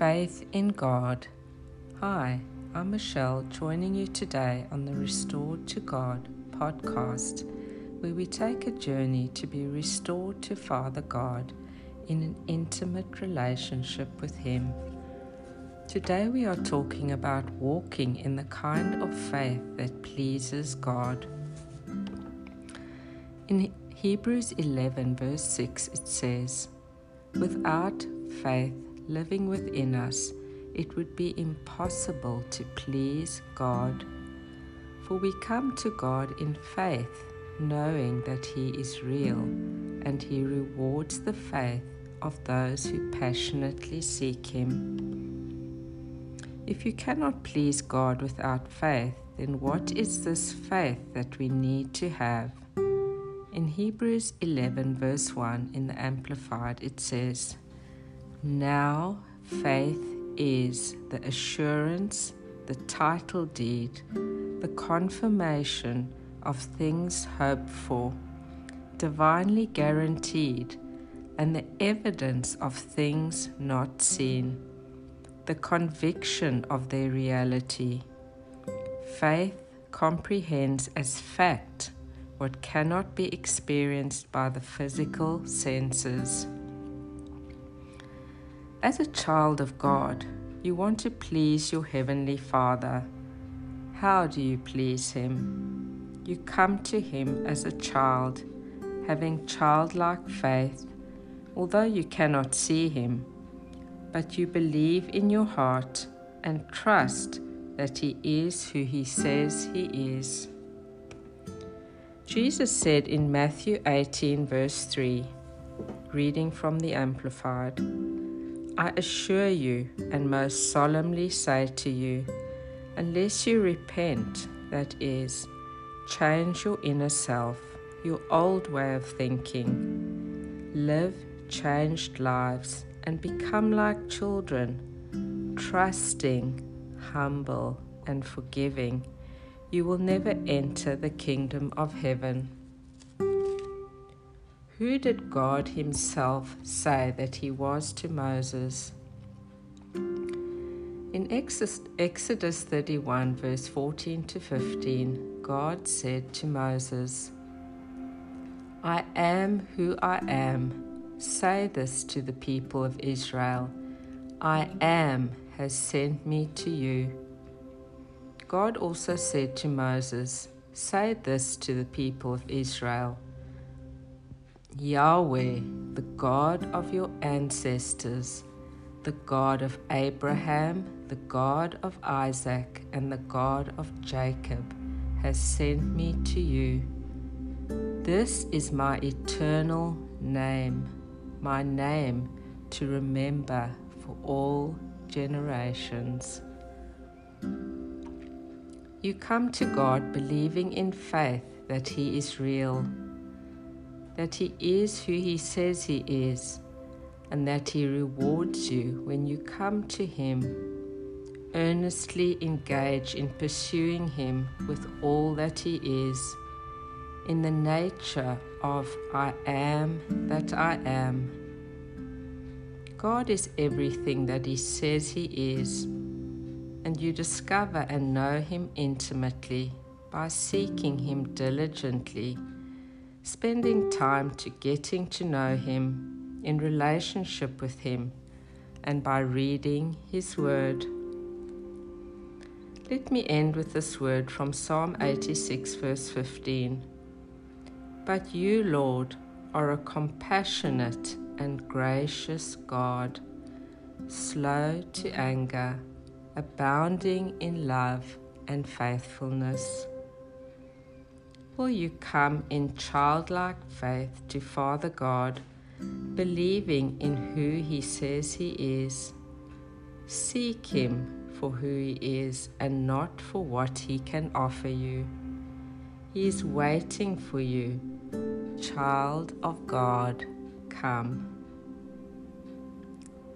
Faith in God. Hi, I'm Michelle, joining you today on the Restored to God podcast, where we take a journey to be restored to Father God in an intimate relationship with Him. Today we are talking about walking in the kind of faith that pleases God. In Hebrews 11, verse 6, it says, Without faith living within us, it would be impossible to please God. For we come to God in faith, knowing that He is real and He rewards the faith of those who passionately seek Him. If you cannot please God without faith, then what is this faith that we need to have? In Hebrews 11, verse 1 in the Amplified, it says, Now faith is the assurance, the title deed, the confirmation of things hoped for, divinely guaranteed, and the evidence of things not seen, the conviction of their reality. Faith comprehends as fact what cannot be experienced by the physical senses. As a child of God, you want to please your Heavenly Father. How do you please Him? You come to Him as a child, having childlike faith, although you cannot see Him, but you believe in your heart and trust that He is who He says He is. Jesus said in Matthew 18, verse 3, reading from the Amplified, I assure you and most solemnly say to you, unless you repent, that is, change your inner self, your old way of thinking, live changed lives, and become like children, trusting, humble, and forgiving you will never enter the kingdom of heaven. Who did God Himself say that He was to Moses? In Exodus 31, verse 14 to 15, God said to Moses, I am who I am. Say this to the people of Israel I am has sent me to you. God also said to Moses, Say this to the people of Israel Yahweh, the God of your ancestors, the God of Abraham, the God of Isaac, and the God of Jacob, has sent me to you. This is my eternal name, my name to remember for all generations. You come to God believing in faith that He is real, that He is who He says He is, and that He rewards you when you come to Him. Earnestly engage in pursuing Him with all that He is, in the nature of I am that I am. God is everything that He says He is and you discover and know Him intimately by seeking Him diligently, spending time to getting to know Him in relationship with Him, and by reading His Word. Let me end with this word from Psalm 86, verse 15. But you, Lord, are a compassionate and gracious God, slow to anger abounding in love and faithfulness. Will you come in childlike faith to Father God, believing in who He says He is? Seek Him for who He is and not for what He can offer you. He is waiting for you. Child of God, come.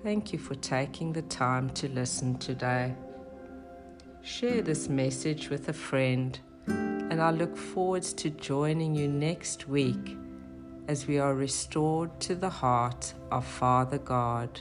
Thank you for taking the time to listen today. Share this message with a friend, and I look forward to joining you next week as we are restored to the heart of Father God.